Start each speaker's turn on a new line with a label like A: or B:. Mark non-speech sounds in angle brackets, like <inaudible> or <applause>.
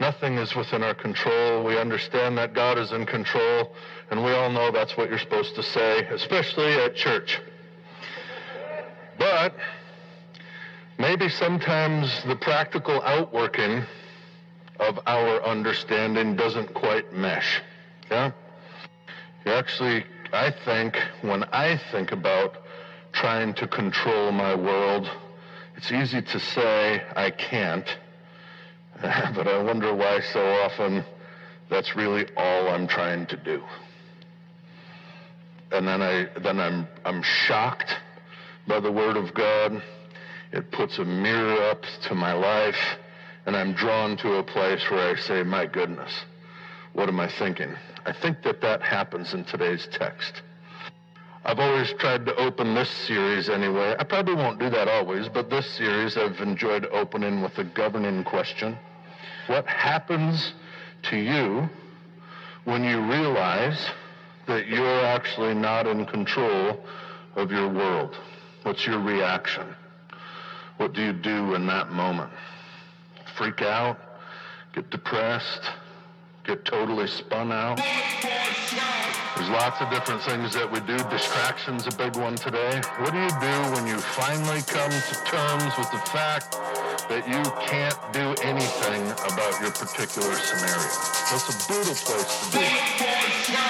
A: Nothing is within our control. We understand that God is in control, and we all know that's what you're supposed to say, especially at church. But maybe sometimes the practical outworking of our understanding doesn't quite mesh. Yeah? You actually, I think, when I think about trying to control my world, it's easy to say I can't, <laughs> but I wonder why so often that's really all I'm trying to do. And then I then I'm I'm shocked by the word of God. It puts a mirror up to my life and I'm drawn to a place where I say, my goodness, what am I thinking? I think that that happens in today's text. I've always tried to open this series anyway. I probably won't do that always, but this series I've enjoyed opening with a governing question. What happens to you when you realize that you're actually not in control of your world? What's your reaction? What do you do in that moment? freak out, get depressed, get totally spun out. There's lots of different things that we do. Distraction's a big one today. What do you do when you finally come to terms with the fact that you can't do anything about your particular scenario? That's a brutal place to be.